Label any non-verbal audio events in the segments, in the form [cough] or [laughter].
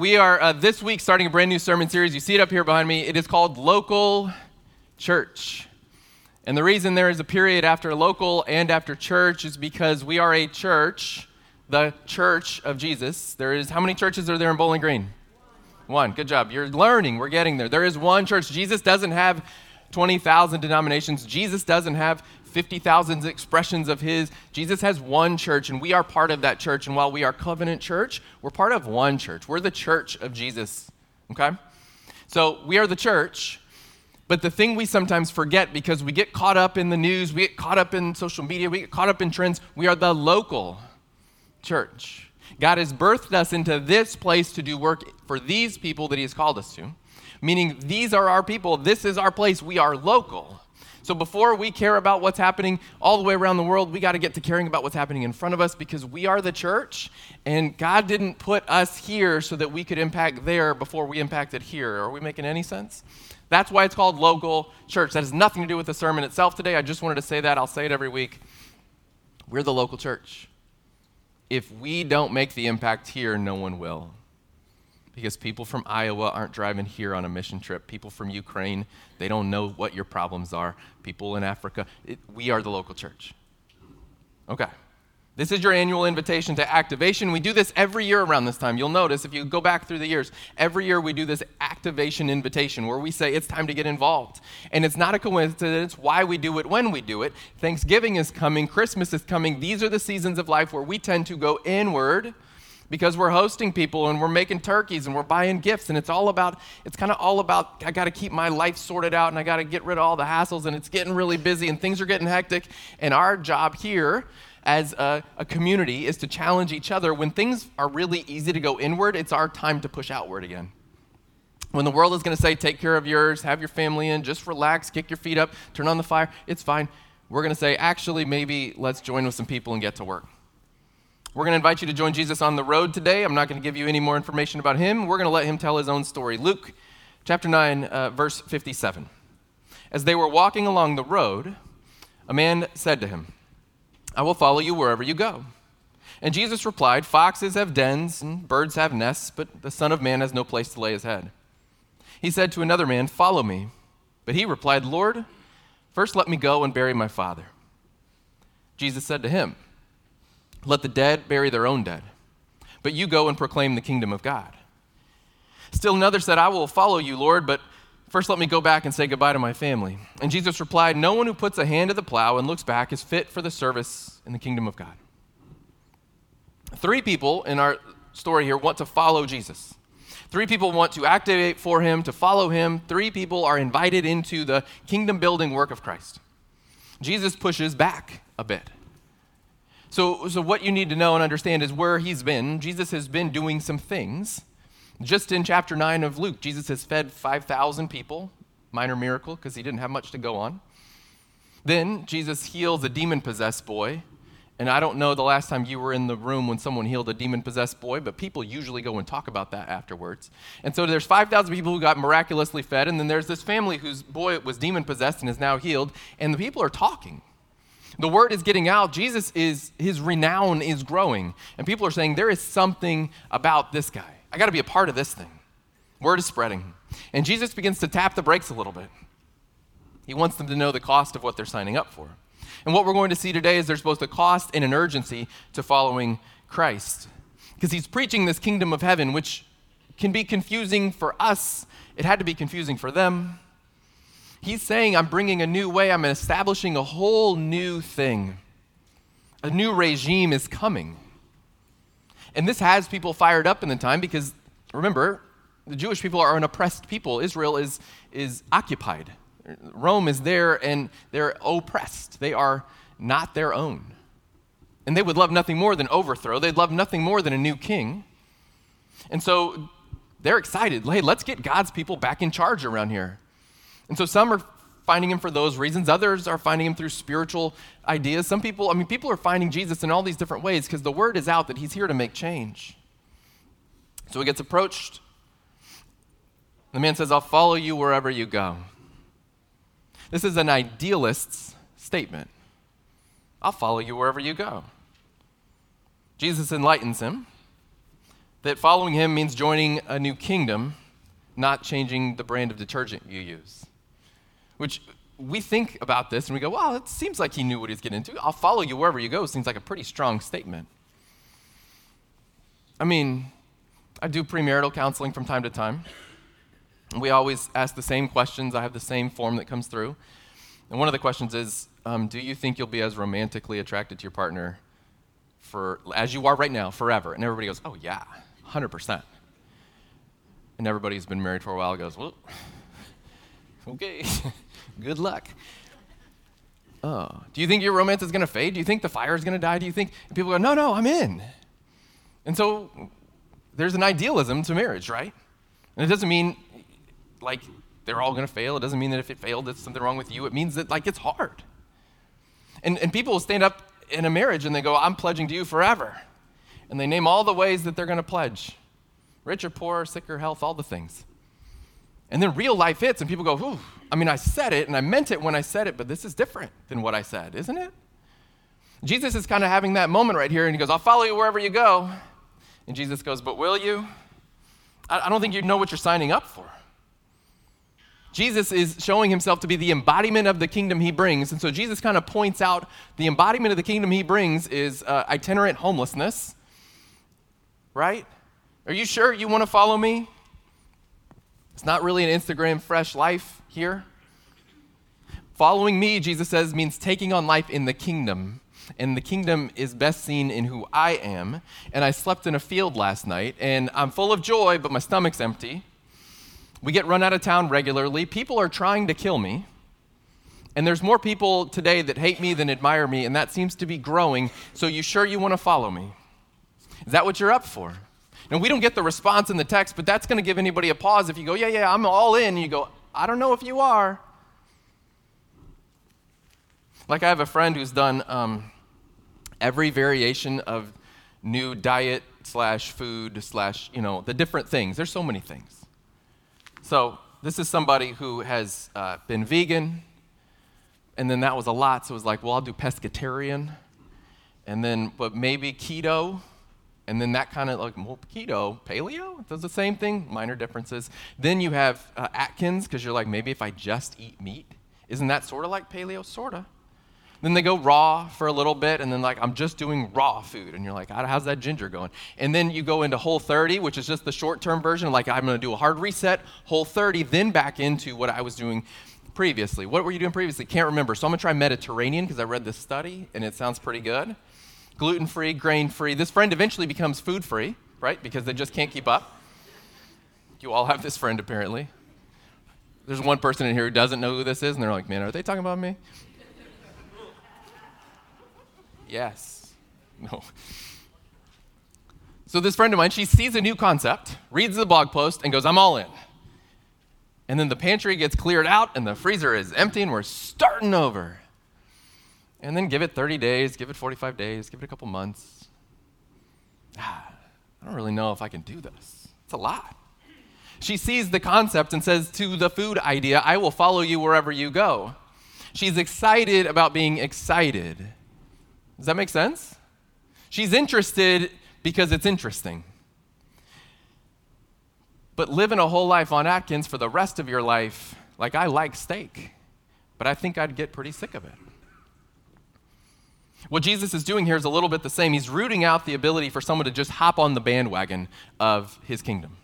We are uh, this week starting a brand new sermon series. You see it up here behind me. It is called Local Church. And the reason there is a period after local and after church is because we are a church, the church of Jesus. There is, how many churches are there in Bowling Green? One. Good job. You're learning. We're getting there. There is one church. Jesus doesn't have 20,000 denominations. Jesus doesn't have 50,000 expressions of his. Jesus has one church, and we are part of that church. And while we are Covenant Church, we're part of one church. We're the church of Jesus, okay? So we are the church, but the thing we sometimes forget because we get caught up in the news, we get caught up in social media, we get caught up in trends, we are the local church. God has birthed us into this place to do work for these people that He has called us to, meaning these are our people, this is our place, we are local. So before we care about what's happening all the way around the world, we got to get to caring about what's happening in front of us because we are the church and God didn't put us here so that we could impact there before we impacted here. Are we making any sense? That's why it's called local church. That has nothing to do with the sermon itself today. I just wanted to say that. I'll say it every week. We're the local church. If we don't make the impact here, no one will because people from Iowa aren't driving here on a mission trip. People from Ukraine, they don't know what your problems are. People in Africa, it, we are the local church. Okay. This is your annual invitation to activation. We do this every year around this time. You'll notice if you go back through the years, every year we do this activation invitation where we say it's time to get involved. And it's not a coincidence why we do it when we do it. Thanksgiving is coming, Christmas is coming. These are the seasons of life where we tend to go inward because we're hosting people and we're making turkeys and we're buying gifts and it's all about it's kind of all about i got to keep my life sorted out and i got to get rid of all the hassles and it's getting really busy and things are getting hectic. And our job here as a, a community is to challenge each other. When things are really easy to go inward it's our time to push outward again. When the world is going to say take care of yours have your family in just relax kick your feet up turn on the fire it's fine. We're going to say actually maybe let's join with some people and get to work we're going to invite you to join Jesus on the road today. I'm not going to give you any more information about him. We're going to let him tell his own story. Luke chapter 9, uh, verse 57. As they were walking along the road, a man said to him, I will follow you wherever you go. And Jesus replied, Foxes have dens and birds have nests, but the Son of Man has no place to lay his head. He said to another man, Follow me. But he replied, Lord, first let me go and bury my father. Jesus said to him, let the dead bury their own dead, but you go and proclaim the kingdom of God. Still another said, I will follow you, Lord, but first let me go back and say goodbye to my family. And Jesus replied, No one who puts a hand to the plow and looks back is fit for the service in the kingdom of God. Three people in our story here want to follow Jesus. Three people want to activate for him, to follow him. Three people are invited into the kingdom building work of Christ. Jesus pushes back a bit. So, so what you need to know and understand is where he's been. Jesus has been doing some things. Just in chapter 9 of Luke, Jesus has fed 5,000 people, minor miracle because he didn't have much to go on. Then Jesus heals a demon possessed boy. And I don't know the last time you were in the room when someone healed a demon possessed boy, but people usually go and talk about that afterwards. And so there's 5,000 people who got miraculously fed, and then there's this family whose boy was demon possessed and is now healed, and the people are talking. The word is getting out. Jesus is, his renown is growing. And people are saying, there is something about this guy. I got to be a part of this thing. Word is spreading. And Jesus begins to tap the brakes a little bit. He wants them to know the cost of what they're signing up for. And what we're going to see today is there's both a cost and an urgency to following Christ. Because he's preaching this kingdom of heaven, which can be confusing for us. It had to be confusing for them. He's saying, I'm bringing a new way, I'm establishing a whole new thing. A new regime is coming. And this has people fired up in the time because, remember, the Jewish people are an oppressed people. Israel is, is occupied. Rome is there and they're oppressed. They are not their own. And they would love nothing more than overthrow. They'd love nothing more than a new king. And so they're excited. Hey, let's get God's people back in charge around here. And so some are finding him for those reasons, others are finding him through spiritual ideas. Some people, I mean, people are finding Jesus in all these different ways because the word is out that he's here to make change. So he gets approached. The man says, I'll follow you wherever you go. This is an idealist's statement. I'll follow you wherever you go. Jesus enlightens him that following him means joining a new kingdom, not changing the brand of detergent you use. Which we think about this and we go, well, it seems like he knew what he's getting into. I'll follow you wherever you go seems like a pretty strong statement. I mean, I do premarital counseling from time to time. We always ask the same questions. I have the same form that comes through. And one of the questions is um, Do you think you'll be as romantically attracted to your partner for, as you are right now, forever? And everybody goes, Oh, yeah. 100%. And everybody who's been married for a while goes, well, [laughs] okay, [laughs] good luck. Oh, do you think your romance is going to fade? Do you think the fire is going to die? Do you think people go, no, no, I'm in. And so there's an idealism to marriage, right? And it doesn't mean like they're all going to fail. It doesn't mean that if it failed, it's something wrong with you. It means that like it's hard. And, and people will stand up in a marriage and they go, I'm pledging to you forever and they name all the ways that they're going to pledge rich or poor, sick or health, all the things. And then real life hits, and people go, Ooh, I mean, I said it and I meant it when I said it, but this is different than what I said, isn't it? Jesus is kind of having that moment right here, and he goes, I'll follow you wherever you go. And Jesus goes, But will you? I, don't think you know what you're signing up for. Jesus is showing himself to be the embodiment of the kingdom he brings. And so Jesus kind of points out the embodiment of the kingdom he brings is uh, itinerant homelessness right? Are you sure you want to follow me? It's not really an Instagram fresh life here. Following me, Jesus says, means taking on life in the kingdom. And the kingdom is best seen in who I am. And I slept in a field last night, and I'm full of joy, but my stomach's empty. We get run out of town regularly. People are trying to kill me. And there's more people today that hate me than admire me, and that seems to be growing. So, you sure you want to follow me? Is that what you're up for? And we don't get the response in the text, but that's going to give anybody a pause if you go, Yeah, yeah, I'm all in. You go, I don't know if you are. Like I have a friend who's done um, every variation of new diet slash food slash, you know, the different things. There's so many things. So this is somebody who has uh, been vegan, and then that was a lot, so it was like, well, I'll do pescatarian, and then, but maybe keto, and then that kind of like, well, keto, paleo does the same thing, minor differences. Then you have uh, Atkins, because you're like, maybe if I just eat meat, isn't that sort of like paleo? Sort of. Then they go raw for a little bit, and then like, I'm just doing raw food. And you're like, how's that ginger going? And then you go into Whole 30, which is just the short term version, like, I'm going to do a hard reset, Whole 30, then back into what I was doing previously. What were you doing previously? Can't remember. So I'm going to try Mediterranean because I read this study, and it sounds pretty good gluten free, grain free. This friend eventually becomes food free, right? Because they just can't keep up. You all have this friend, apparently. There's one person in here who doesn't know who this is, and they're like, man, are they talking about me? yes. No. So, this friend of mine, she sees a new concept, reads the blog post, and goes, I'm all in. And then the pantry gets cleared out, and the freezer is empty, and we're starting over and then give it 30 days, give it 45 days, give it a couple months. Ah, I don't really know if I can do this. It's a lot. She sees the concept and says to the food idea, I will follow you wherever you go. She's excited about being excited. Does that make sense? She's interested because it's interesting. But living a whole life on Atkins for the rest of your life, like I like steak, but I think I'd get pretty sick of it. What Jesus is doing here is a little bit the same. He's rooting out the ability for someone to just hop on the bandwagon of his kingdom.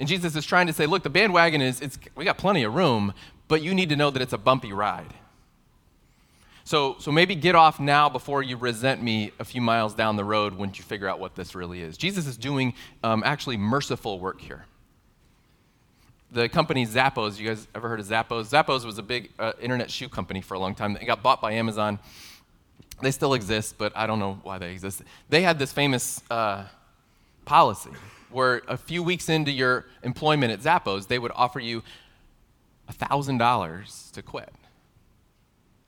And Jesus is trying to say, look, the bandwagon is, it's, we got plenty of room, but you need to know that it's a bumpy ride. So, so maybe get off now before you resent me a few miles down the road once you figure out what this really is. Jesus is doing um, actually merciful work here. The company Zappos, you guys ever heard of Zappos? Zappos was a big uh, internet shoe company for a long time. It got bought by Amazon they still exist, but I don't know why they exist. They had this famous uh, policy. where a few weeks into your employment at Zappos, they would offer you $1,000 to quit.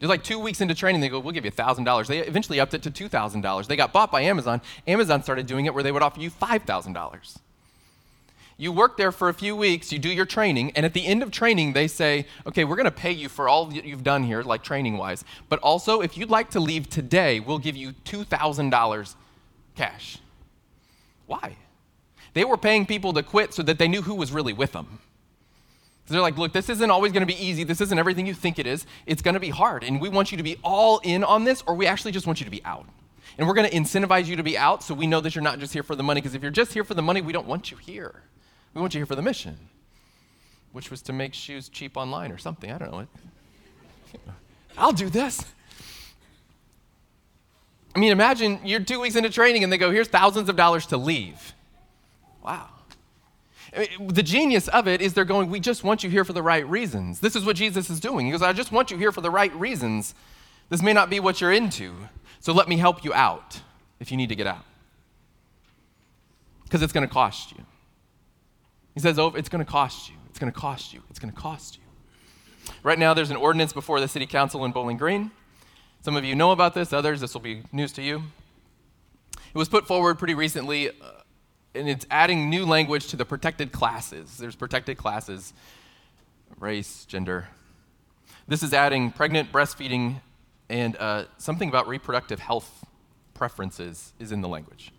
Just like two weeks into training, they go, We'll give you $1,000. They eventually upped it to $2,000. They got bought by Amazon. Amazon started doing it where they would offer you $5,000. You work there for a few weeks, you do your training, and at the end of training, they say, okay, we're going to pay you for all you've done here, like training wise. But also, if you'd like to leave today, we'll give you $2,000 cash. Why? They were paying people to quit so that they knew who was really with them. They're like, look, this isn't always going to be easy. This isn't everything you think it is. It's going to be hard. And we want you to be all in on this, or we actually just want you to be out. And we're going to incentivize you to be out so we know that you're not just here for the money. Because if you're just here for the money, we don't want you here. We want you here for the mission, which was to make shoes cheap online or something. I don't know. [laughs] I'll do this. I mean, imagine you're two weeks into training and they go, here's thousands of dollars to leave. Wow. I mean, the genius of it is they're going, we just want you here for the right reasons. This is what Jesus is doing. He goes, I just want you here for the right reasons. This may not be what you're into, so let me help you out if you need to get out. Because it's going to cost you. He says, oh, it's going to cost you. It's going to cost you. It's going to cost you. Right now, there's an ordinance before the city council in Bowling Green. Some of you know about this, others, this will be news to you. It was put forward pretty recently, uh, and it's adding new language to the protected classes. There's protected classes race, gender. This is adding pregnant, breastfeeding, and uh, something about reproductive health preferences is in the language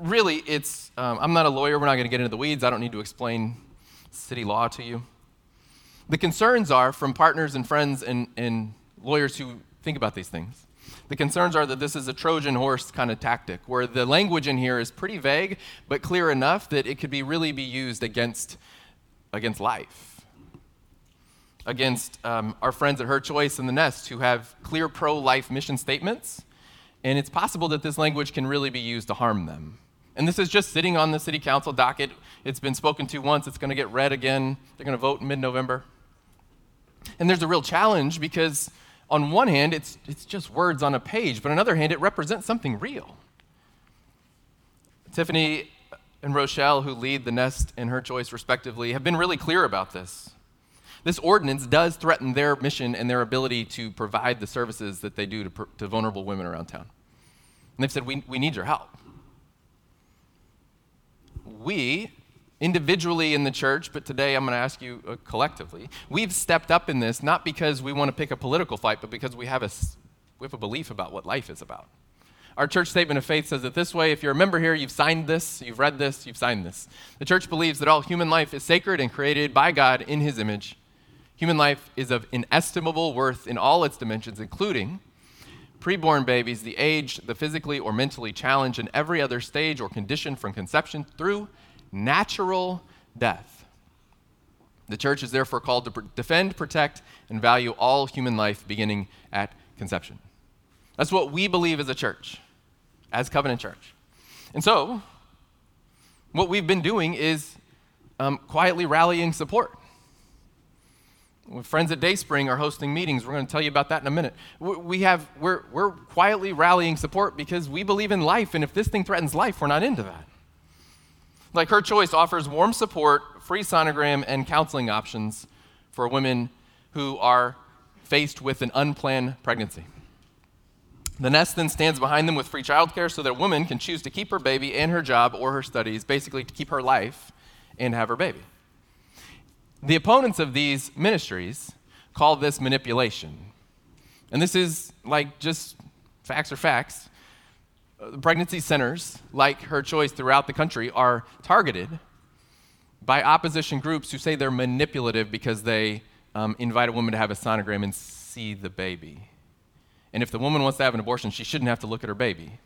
really, it's, um, I'm not a lawyer. We're not going to get into the weeds. I don't need to explain city law to you. The concerns are from partners and friends and, and lawyers who think about these things. The concerns are that this is a Trojan horse kind of tactic, where the language in here is pretty vague, but clear enough that it could be really be used against, against life, against um, our friends at Her Choice and the Nest who have clear pro life mission statements and it's possible that this language can really be used to harm them. And this is just sitting on the city council docket. It's been spoken to once, it's going to get read again. They're going to vote in mid November. And there's a real challenge because, on one hand, it's, it's just words on a page, but on the other hand, it represents something real. Tiffany and Rochelle, who lead the Nest and Her Choice respectively, have been really clear about this. This ordinance does threaten their mission and their ability to provide the services that they do to, to vulnerable women around town. And they've said, we, we need your help. We, individually in the church, but today I'm going to ask you uh, collectively, we've stepped up in this not because we want to pick a political fight, but because we have a, we have a belief about what life is about. Our church statement of faith says it this way if you're a member here, you've signed this, you've read this, you've signed this. The church believes that all human life is sacred and created by God in his image Human life is of inestimable worth in all its dimensions, including preborn babies, the aged, the physically or mentally challenged, and every other stage or condition from conception through natural death. The church is therefore called to pr- defend, protect, and value all human life beginning at conception. That's what we believe as a church, as Covenant Church. And so, what we've been doing is um, quietly rallying support Friends at Dayspring are hosting meetings. We're going to tell you about that in a minute. We have, we're, we're quietly rallying support because we believe in life, and if this thing threatens life, we're not into that. Like Her Choice offers warm support, free sonogram, and counseling options for women who are faced with an unplanned pregnancy. The Nest then stands behind them with free childcare so that a woman can choose to keep her baby and her job or her studies, basically to keep her life and have her baby. The opponents of these ministries call this manipulation. And this is like just facts are facts. Uh, pregnancy centers, like her choice throughout the country, are targeted by opposition groups who say they're manipulative because they um, invite a woman to have a sonogram and see the baby. And if the woman wants to have an abortion, she shouldn't have to look at her baby.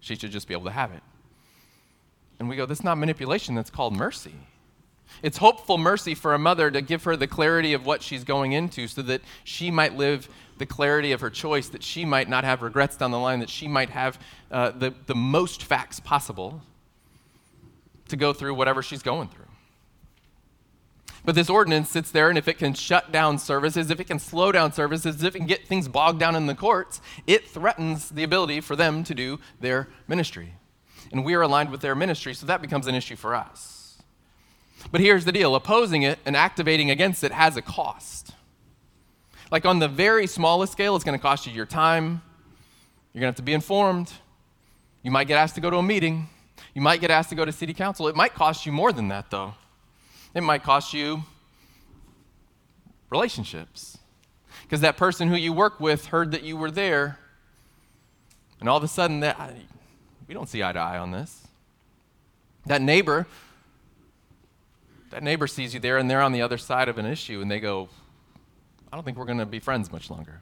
She should just be able to have it. And we go, that's not manipulation, that's called mercy. It's hopeful mercy for a mother to give her the clarity of what she's going into so that she might live the clarity of her choice, that she might not have regrets down the line, that she might have uh, the, the most facts possible to go through whatever she's going through. But this ordinance sits there, and if it can shut down services, if it can slow down services, if it can get things bogged down in the courts, it threatens the ability for them to do their ministry. and we are aligned with their ministry, so that becomes an issue for us. But here's the deal opposing it and activating against it has a cost. Like on the very smallest scale, it's going to cost you your time. You're going to have to be informed. You might get asked to go to a meeting. You might get asked to go to city council. It might cost you more than that, though. It might cost you relationships. Because that person who you work with heard that you were there, and all of a sudden, that, we don't see eye to eye on this. That neighbor, that neighbor sees you there, and they're on the other side of an issue, and they go, I don't think we're going to be friends much longer.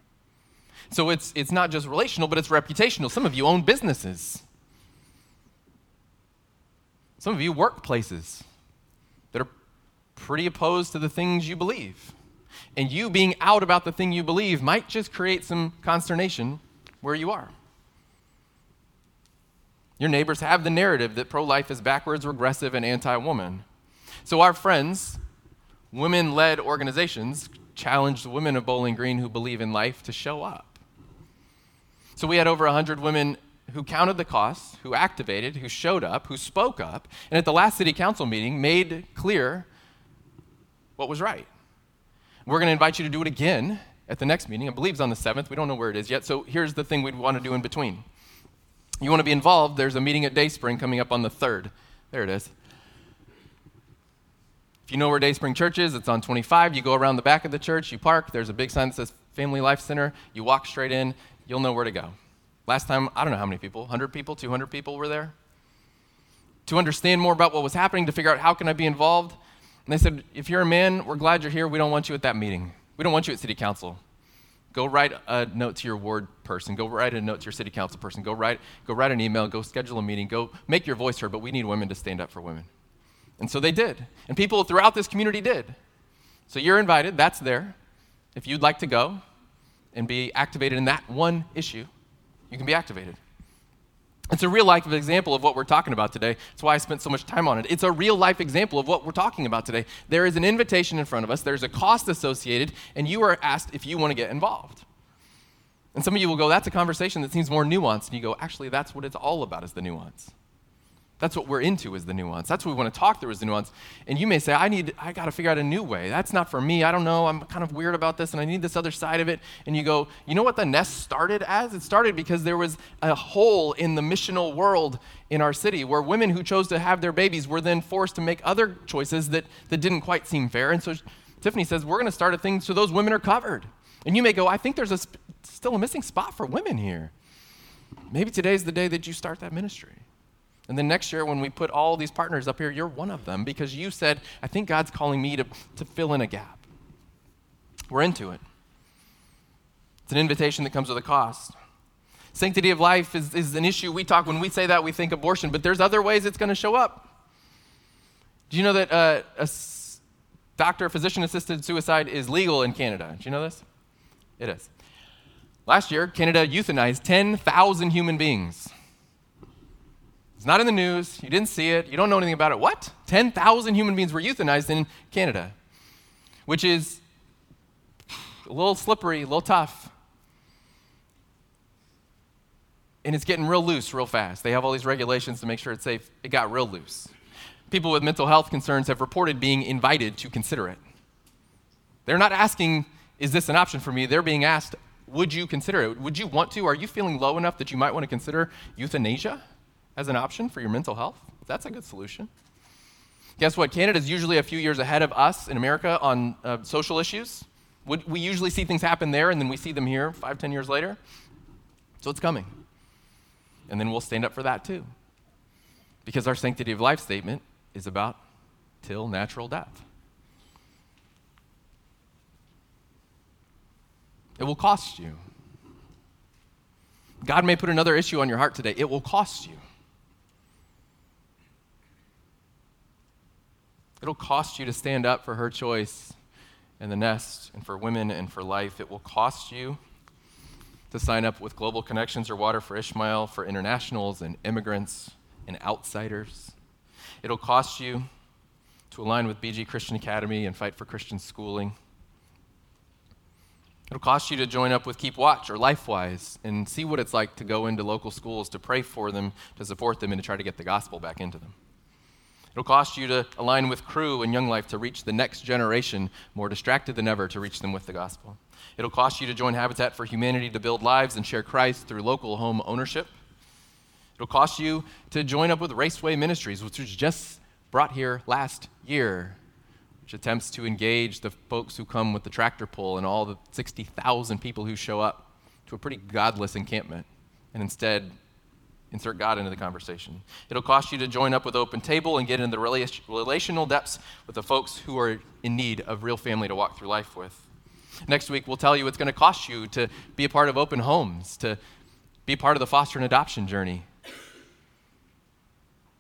So it's, it's not just relational, but it's reputational. Some of you own businesses. Some of you work places that are pretty opposed to the things you believe. And you being out about the thing you believe might just create some consternation where you are. Your neighbors have the narrative that pro life is backwards, regressive, and anti woman. So our friends, women led organizations, challenged women of Bowling Green who believe in life to show up. So we had over 100 women who counted the costs, who activated, who showed up, who spoke up, and at the last city council meeting made clear what was right. We're going to invite you to do it again at the next meeting. I believe it's on the 7th. We don't know where it is yet. So here's the thing we'd want to do in between. You want to be involved, there's a meeting at Dayspring coming up on the 3rd. There it is. You know where Dayspring Church is, it's on 25. You go around the back of the church, you park, there's a big sign that says Family Life Center. You walk straight in, you'll know where to go. Last time, I don't know how many people, 100 people, 200 people were there. To understand more about what was happening, to figure out how can I be involved, and they said, if you're a man, we're glad you're here. We don't want you at that meeting. We don't want you at city council. Go write a note to your ward person. Go write a note to your city council person. Go write, go write an email. Go schedule a meeting. Go make your voice heard, but we need women to stand up for women. And so they did. And people throughout this community did. So you're invited. That's there. If you'd like to go and be activated in that one issue, you can be activated. It's a real life example of what we're talking about today. That's why I spent so much time on it. It's a real life example of what we're talking about today. There is an invitation in front of us, there's a cost associated, and you are asked if you want to get involved. And some of you will go, that's a conversation that seems more nuanced. And you go, actually, that's what it's all about is the nuance. That's what we're into is the nuance. That's what we want to talk through is the nuance. And you may say, I need, I got to figure out a new way. That's not for me. I don't know. I'm kind of weird about this and I need this other side of it. And you go, you know what the nest started as? It started because there was a hole in the missional world in our city where women who chose to have their babies were then forced to make other choices that, that didn't quite seem fair. And so Tiffany says, we're going to start a thing so those women are covered. And you may go, I think there's a sp- still a missing spot for women here. Maybe today's the day that you start that ministry. And then next year, when we put all these partners up here, you're one of them because you said, I think God's calling me to, to fill in a gap. We're into it. It's an invitation that comes with a cost. Sanctity of life is, is an issue we talk, when we say that, we think abortion, but there's other ways it's going to show up. Do you know that uh, a doctor, physician assisted suicide is legal in Canada? Do you know this? It is. Last year, Canada euthanized 10,000 human beings. It's not in the news. You didn't see it. You don't know anything about it. What? 10,000 human beings were euthanized in Canada, which is a little slippery, a little tough. And it's getting real loose real fast. They have all these regulations to make sure it's safe. It got real loose. People with mental health concerns have reported being invited to consider it. They're not asking, is this an option for me? They're being asked, would you consider it? Would you want to? Are you feeling low enough that you might want to consider euthanasia? As an option for your mental health, that's a good solution. Guess what? Canada is usually a few years ahead of us in America on uh, social issues. We usually see things happen there and then we see them here five, ten years later. So it's coming. And then we'll stand up for that too. Because our sanctity of life statement is about till natural death. It will cost you. God may put another issue on your heart today. It will cost you. It'll cost you to stand up for her choice and the nest and for women and for life. It will cost you to sign up with Global Connections or Water for Ishmael for internationals and immigrants and outsiders. It'll cost you to align with BG Christian Academy and fight for Christian schooling. It'll cost you to join up with Keep Watch or LifeWise and see what it's like to go into local schools to pray for them, to support them, and to try to get the gospel back into them. It'll cost you to align with Cru and Young Life to reach the next generation, more distracted than ever, to reach them with the gospel. It'll cost you to join Habitat for Humanity to build lives and share Christ through local home ownership. It'll cost you to join up with Raceway Ministries, which was just brought here last year, which attempts to engage the folks who come with the tractor pull and all the 60,000 people who show up to a pretty godless encampment and instead insert God into the conversation. It'll cost you to join up with Open Table and get into the relational depths with the folks who are in need of real family to walk through life with. Next week, we'll tell you it's going to cost you to be a part of Open Homes, to be part of the foster and adoption journey.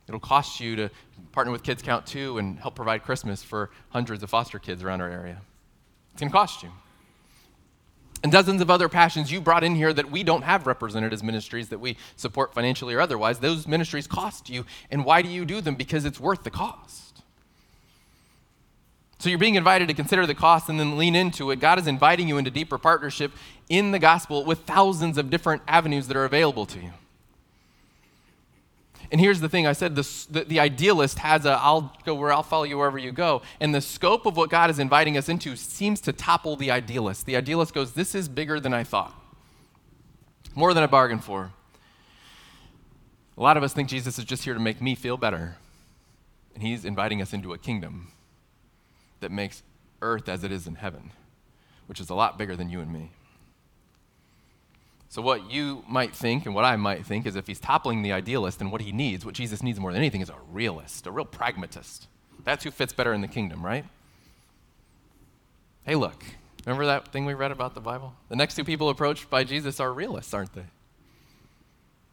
It'll cost you to partner with Kids Count 2 and help provide Christmas for hundreds of foster kids around our area. It's going to cost you. And dozens of other passions you brought in here that we don't have represented as ministries that we support financially or otherwise. Those ministries cost you. And why do you do them? Because it's worth the cost. So you're being invited to consider the cost and then lean into it. God is inviting you into deeper partnership in the gospel with thousands of different avenues that are available to you. And here's the thing I said the, the, the, idealist has a, I'll go where I'll follow you wherever you go. And the scope of what God is inviting us into seems to topple the idealist. The idealist goes, This is bigger than I thought, more than I bargained for. A lot of us think Jesus is just here to make me feel better. And he's inviting us into a kingdom that makes earth as it is in heaven, which is a lot bigger than you and me. So, what you might think and what I might think is if he's toppling the idealist, and what he needs, what Jesus needs more than anything, is a realist, a real pragmatist. That's who fits better in the kingdom, right? Hey, look, remember that thing we read about the Bible? The next two people approached by Jesus are realists, aren't they?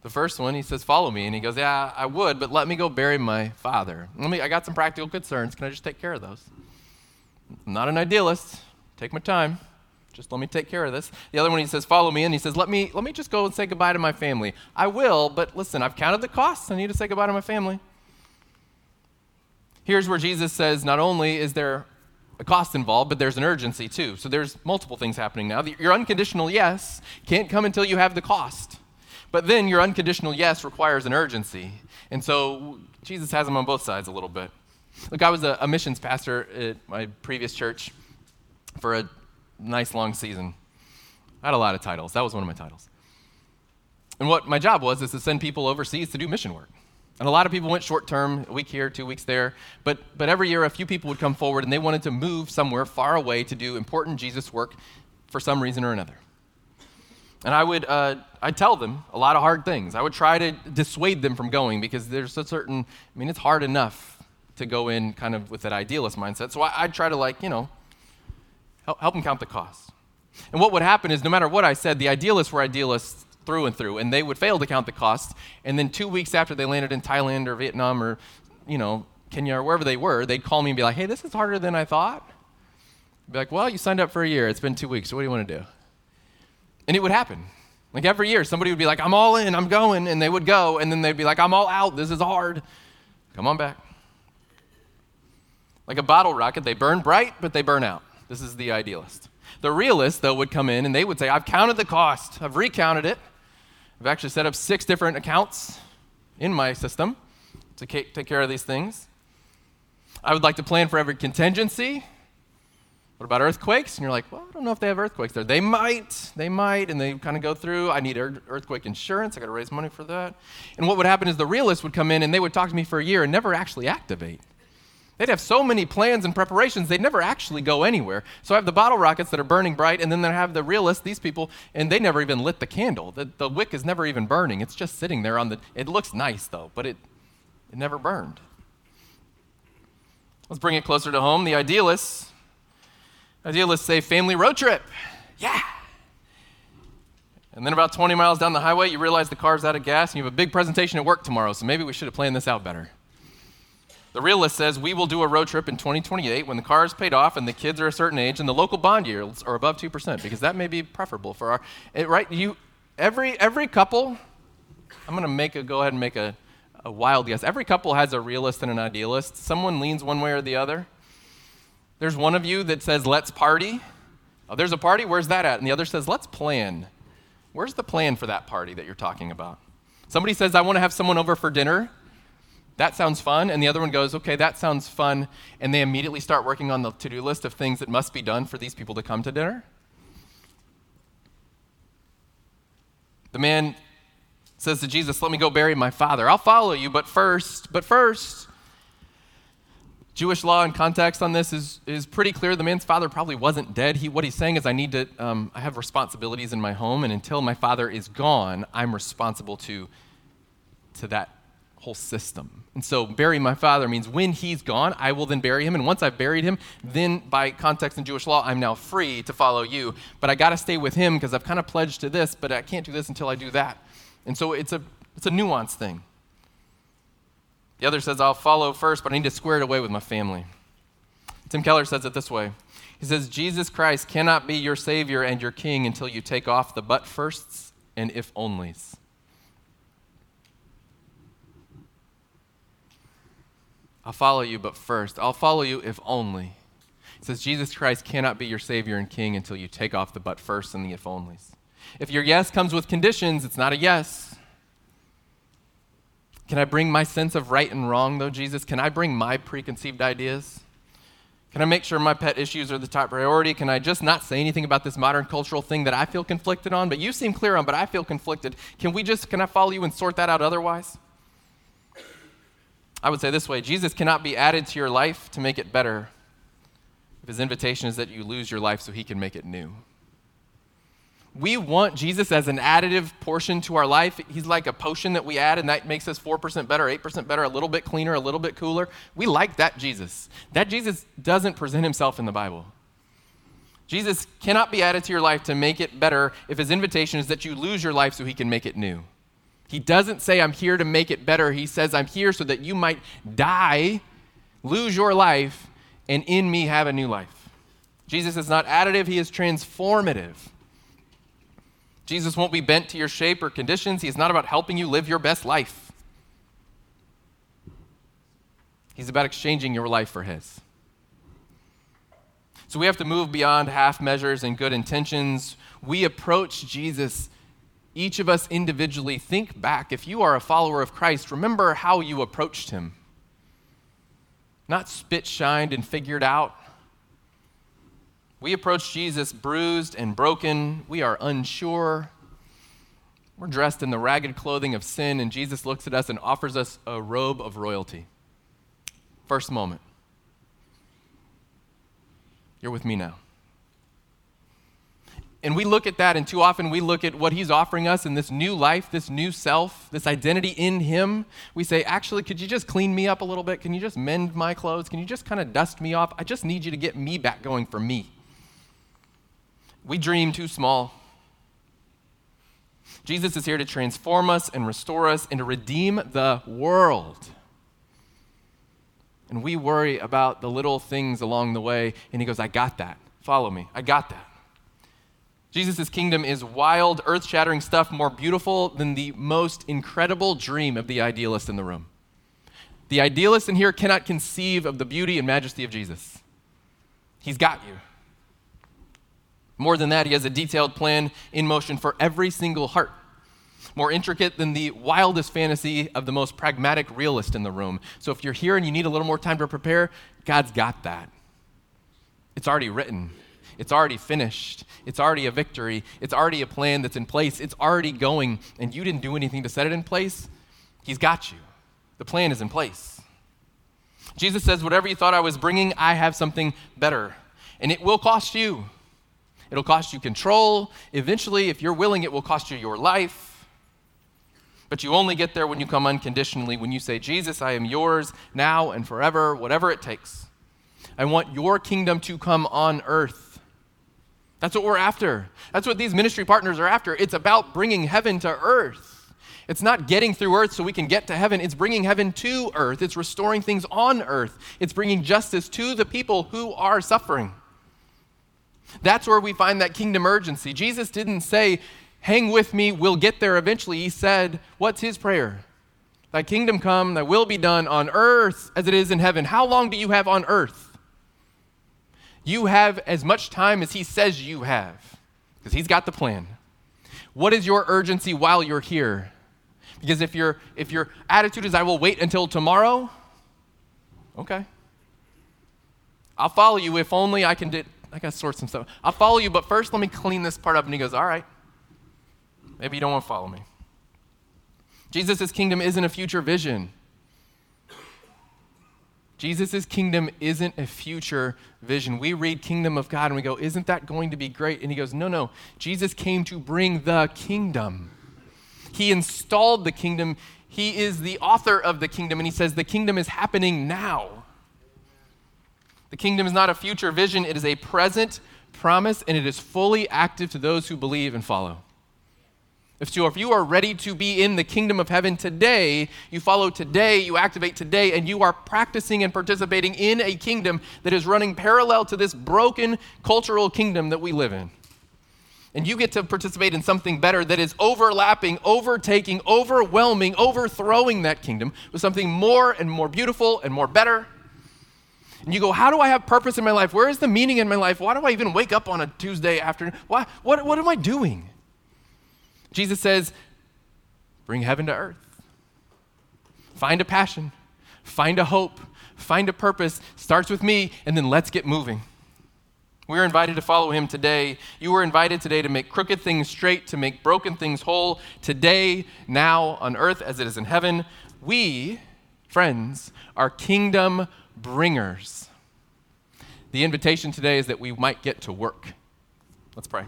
The first one, he says, Follow me. And he goes, Yeah, I would, but let me go bury my father. Let me, I got some practical concerns. Can I just take care of those? I'm not an idealist. Take my time. Just let me take care of this. The other one, he says, Follow me. And he says, let me, let me just go and say goodbye to my family. I will, but listen, I've counted the costs. I need to say goodbye to my family. Here's where Jesus says, Not only is there a cost involved, but there's an urgency too. So there's multiple things happening now. Your unconditional yes can't come until you have the cost. But then your unconditional yes requires an urgency. And so Jesus has them on both sides a little bit. Look, I was a, a missions pastor at my previous church for a nice long season. I had a lot of titles. That was one of my titles. And what my job was is to send people overseas to do mission work. And a lot of people went short term, a week here, two weeks there. But, but every year, a few people would come forward and they wanted to move somewhere far away to do important Jesus work for some reason or another. And I would uh, I'd tell them a lot of hard things. I would try to dissuade them from going because there's a certain, I mean, it's hard enough to go in kind of with that idealist mindset. So I, I'd try to, like, you know, Help, them count the costs. And what would happen is no matter what I said, the idealists were idealists through and through, and they would fail to count the costs. And then two weeks after they landed in Thailand or Vietnam or, you know, Kenya or wherever they were, they'd call me and be like, hey, this is harder than I thought. I'd be like, well, you signed up for a year. It's been two weeks. So what do you want to do? And it would happen. Like every year, somebody would be like, I'm all in, I'm going. And they would go. And then they'd be like, I'm all out. This is hard. Come on back. Like a bottle rocket, they burn bright, but they burn out. This is the idealist. The realist, though, would come in and they would say, I've counted the cost, I've recounted it. I've actually set up six different accounts in my system to take care of these things. I would like to plan for every contingency. What about earthquakes? And you're like, well, I don't know if they have earthquakes there. They might, they might, and they kind of go through. I need earthquake insurance. I got to raise money for that. And what would happen is the realist would come in and they would talk to me for a year and never actually activate. They'd have so many plans and preparations, they'd never actually go anywhere. So I have the bottle rockets that are burning bright, and then I have the realists, these people, and they never even lit the candle. The, the wick is never even burning. It's just sitting there on the. It looks nice, though, but it, it never burned. Let's bring it closer to home. The idealists, idealists say family road trip. Yeah. And then about 20 miles down the highway, you realize the car's out of gas, and you have a big presentation at work tomorrow, so maybe we should have planned this out better. The realist says we will do a road trip in 2028 when the car is paid off and the kids are a certain age and the local bond yields are above 2% because that may be preferable for our it, right you every every couple I'm going to make a go ahead and make a, a wild guess. Every couple has a realist and an idealist. Someone leans one way or the other. There's one of you that says let's party. Oh, there's a party? Where's that at? And the other says, Let's plan. Where's the plan for that party that you're talking about? Somebody says, I want to have someone over for dinner. That sounds fun. And the other one goes, Okay, that sounds fun. And they immediately start working on the to do list of things that must be done for these people to come to dinner. The man says to Jesus, Let me go bury my father. I'll follow you, but first, but first, Jewish law and context on this is, is pretty clear. The man's father probably wasn't dead. He, what he's saying is, I need to, um, I have responsibilities in my home, and until my father is gone, I'm responsible to, to that whole system. And so, bury my father means when he's gone, I will then bury him. And once I've buried him, then by context in Jewish law, I'm now free to follow you. But I got to stay with him because I've kind of pledged to this, but I can't do this until I do that. And so, it's a, it's a nuanced thing. The other says, I'll follow first, but I need to square it away with my family. Tim Keller says it this way He says, Jesus Christ cannot be your Savior and your King until you take off the but firsts and if onlys. I'll follow you, but first, I'll follow you if only. Says, Jesus Christ cannot be your Savior and King until you take off the but first and the if onlys. If your yes comes with conditions, it's not a yes. Can I bring my sense of right and wrong, though, Jesus? Can I bring my preconceived ideas? Can I make sure my pet issues are the top priority? Can I just not say anything about this modern cultural thing that I feel conflicted on, but you seem clear on, but I feel conflicted? Can we just, can I follow you and sort that out otherwise? I would say this way Jesus cannot be added to your life to make it better if his invitation is that you lose your life so he can make it new we want Jesus as an additive portion to our life. He's like a potion that we add, and that makes us 4% better, 8% better, a little bit cleaner, a little bit cooler. We like that Jesus. That Jesus doesn't present himself in the Bible. Jesus cannot be added to your life to make it better if his invitation is that you lose your life so he can make it new. He doesn't say, I'm here to make it better. He says, I'm here so that you might die, lose your life, and in me have a new life. Jesus is not additive, he is transformative. Jesus won't be bent to your shape or conditions. He's not about helping you live your best life. He's about exchanging your life for His. So we have to move beyond half measures and good intentions. We approach Jesus, each of us individually. Think back. If you are a follower of Christ, remember how you approached Him. Not spit shined and figured out, we approach Jesus bruised and broken. We are unsure. We're dressed in the ragged clothing of sin, and Jesus looks at us and offers us a robe of royalty. First moment. You're with me now. And we look at that, and too often we look at what he's offering us in this new life, this new self, this identity in him. We say, actually, could you just clean me up a little bit? Can you just mend my clothes? Can you just kind of dust me off? I just need you to get me back going for me. We dream too small. Jesus is here to transform us and restore us and to redeem the world. And we worry about the little things along the way, and he goes, I got that. Follow me. I got that. Jesus' kingdom is wild, earth shattering stuff, more beautiful than the most incredible dream of the idealist in the room. The idealist in here cannot conceive of the beauty and majesty of Jesus. He's got you. More than that, he has a detailed plan in motion for every single heart. More intricate than the wildest fantasy of the most pragmatic realist in the room. So if you're here and you need a little more time to prepare, God's got that. It's already written. It's already finished. It's already a victory. It's already a plan that's in place. It's already going, and you didn't do anything to set it in place. He's got you. The plan is in place. Jesus says, Whatever you thought I was bringing, I have something better. And it will cost you. It'll cost you control. Eventually, if you're willing, it will cost you your life. But you only get there when you come unconditionally, when you say, Jesus, I am yours now and forever, whatever it takes. I want your kingdom to come on earth. That's what we're after. That's what these ministry partners are after. It's about bringing heaven to earth. It's not getting through earth so we can get to heaven. It's bringing heaven to earth. It's restoring things on earth. It's bringing justice to the people who are suffering. That's where we find that kingdom urgency. Jesus didn't say, Hang with me, we'll get there eventually. He said, What's his prayer? Thy kingdom come, thy will be done on earth as it is in heaven. How long do you have on earth? You have as much time as He says you have, because He's got the plan. What is your urgency while you're here? Because if, your if your attitude is, I will wait until tomorrow, okay. I'll follow you if only I can do, I gotta sort some stuff. I'll follow you, but first let me clean this part up. And he goes, All right. Maybe you don't want to follow me. Jesus' kingdom isn't a future vision. Jesus' kingdom isn't a future vision. We read kingdom of God and we go, Isn't that going to be great? And he goes, No, no. Jesus came to bring the kingdom. He installed the kingdom. He is the author of the kingdom. And he says, The kingdom is happening now. The kingdom is not a future vision, it is a present promise, and it is fully active to those who believe and follow. If so, if you are ready to be in the kingdom of heaven today, you follow today, you activate today, and you are practicing and participating in a kingdom that is running parallel to this broken cultural kingdom that we live in. And you get to participate in something better that is overlapping, overtaking, overwhelming, overthrowing that kingdom with something more and more beautiful and more better. And you go, How do I have purpose in my life? Where is the meaning in my life? Why do I even wake up on a Tuesday afternoon? Why, what, what am I doing? Jesus says, bring heaven to earth. Find a passion, find a hope, find a purpose. Starts with me, and then let's get moving. We're invited to follow him today. You were invited today to make crooked things straight, to make broken things whole, today, now, on earth as it is in heaven. We, friends, are kingdom bringers. The invitation today is that we might get to work. Let's pray.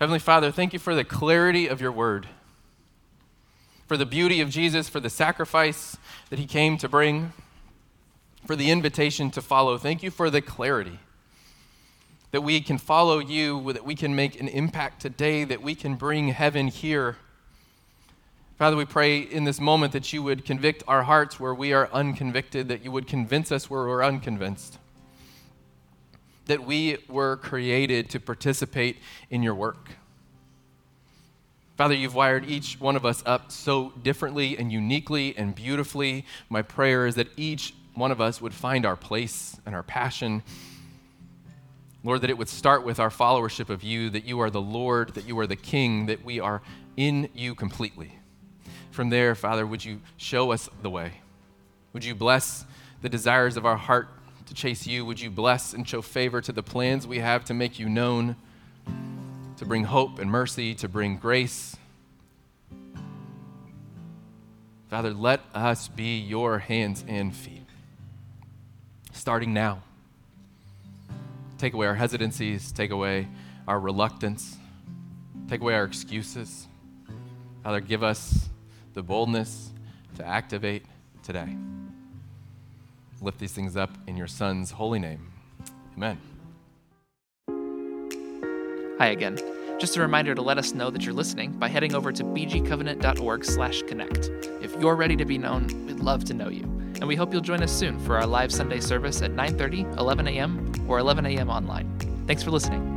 Heavenly Father, thank you for the clarity of your word, for the beauty of Jesus, for the sacrifice that he came to bring, for the invitation to follow. Thank you for the clarity that we can follow you, that we can make an impact today, that we can bring heaven here. Father, we pray in this moment that you would convict our hearts where we are unconvicted, that you would convince us where we're unconvinced that we were created to participate in your work. Father, you've wired each one of us up so differently and uniquely and beautifully. My prayer is that each one of us would find our place and our passion. Lord, that it would start with our followership of you, that you are the Lord, that you are the King, that we are in you completely. From there, Father, would you show us the way? Would you bless the desires of our heart to chase you. Would you bless and show favor to the plans we have to make you known, to bring hope and mercy, to bring grace? Father, let us be your hands and feet, starting now. Take away our hesitancies, take away our reluctance, take away our excuses. Father, give us the boldness to activate today lift these things up in your Son's holy name. Amen. Hi again. Just a reminder to let us know that you're listening by heading over to bgcovenant.org/connect. If you're ready to be known, we'd love to know you. And we hope you'll join us soon for our live Sunday service at 9:30, 11 a.m., or 11 a.m. online. Thanks for listening.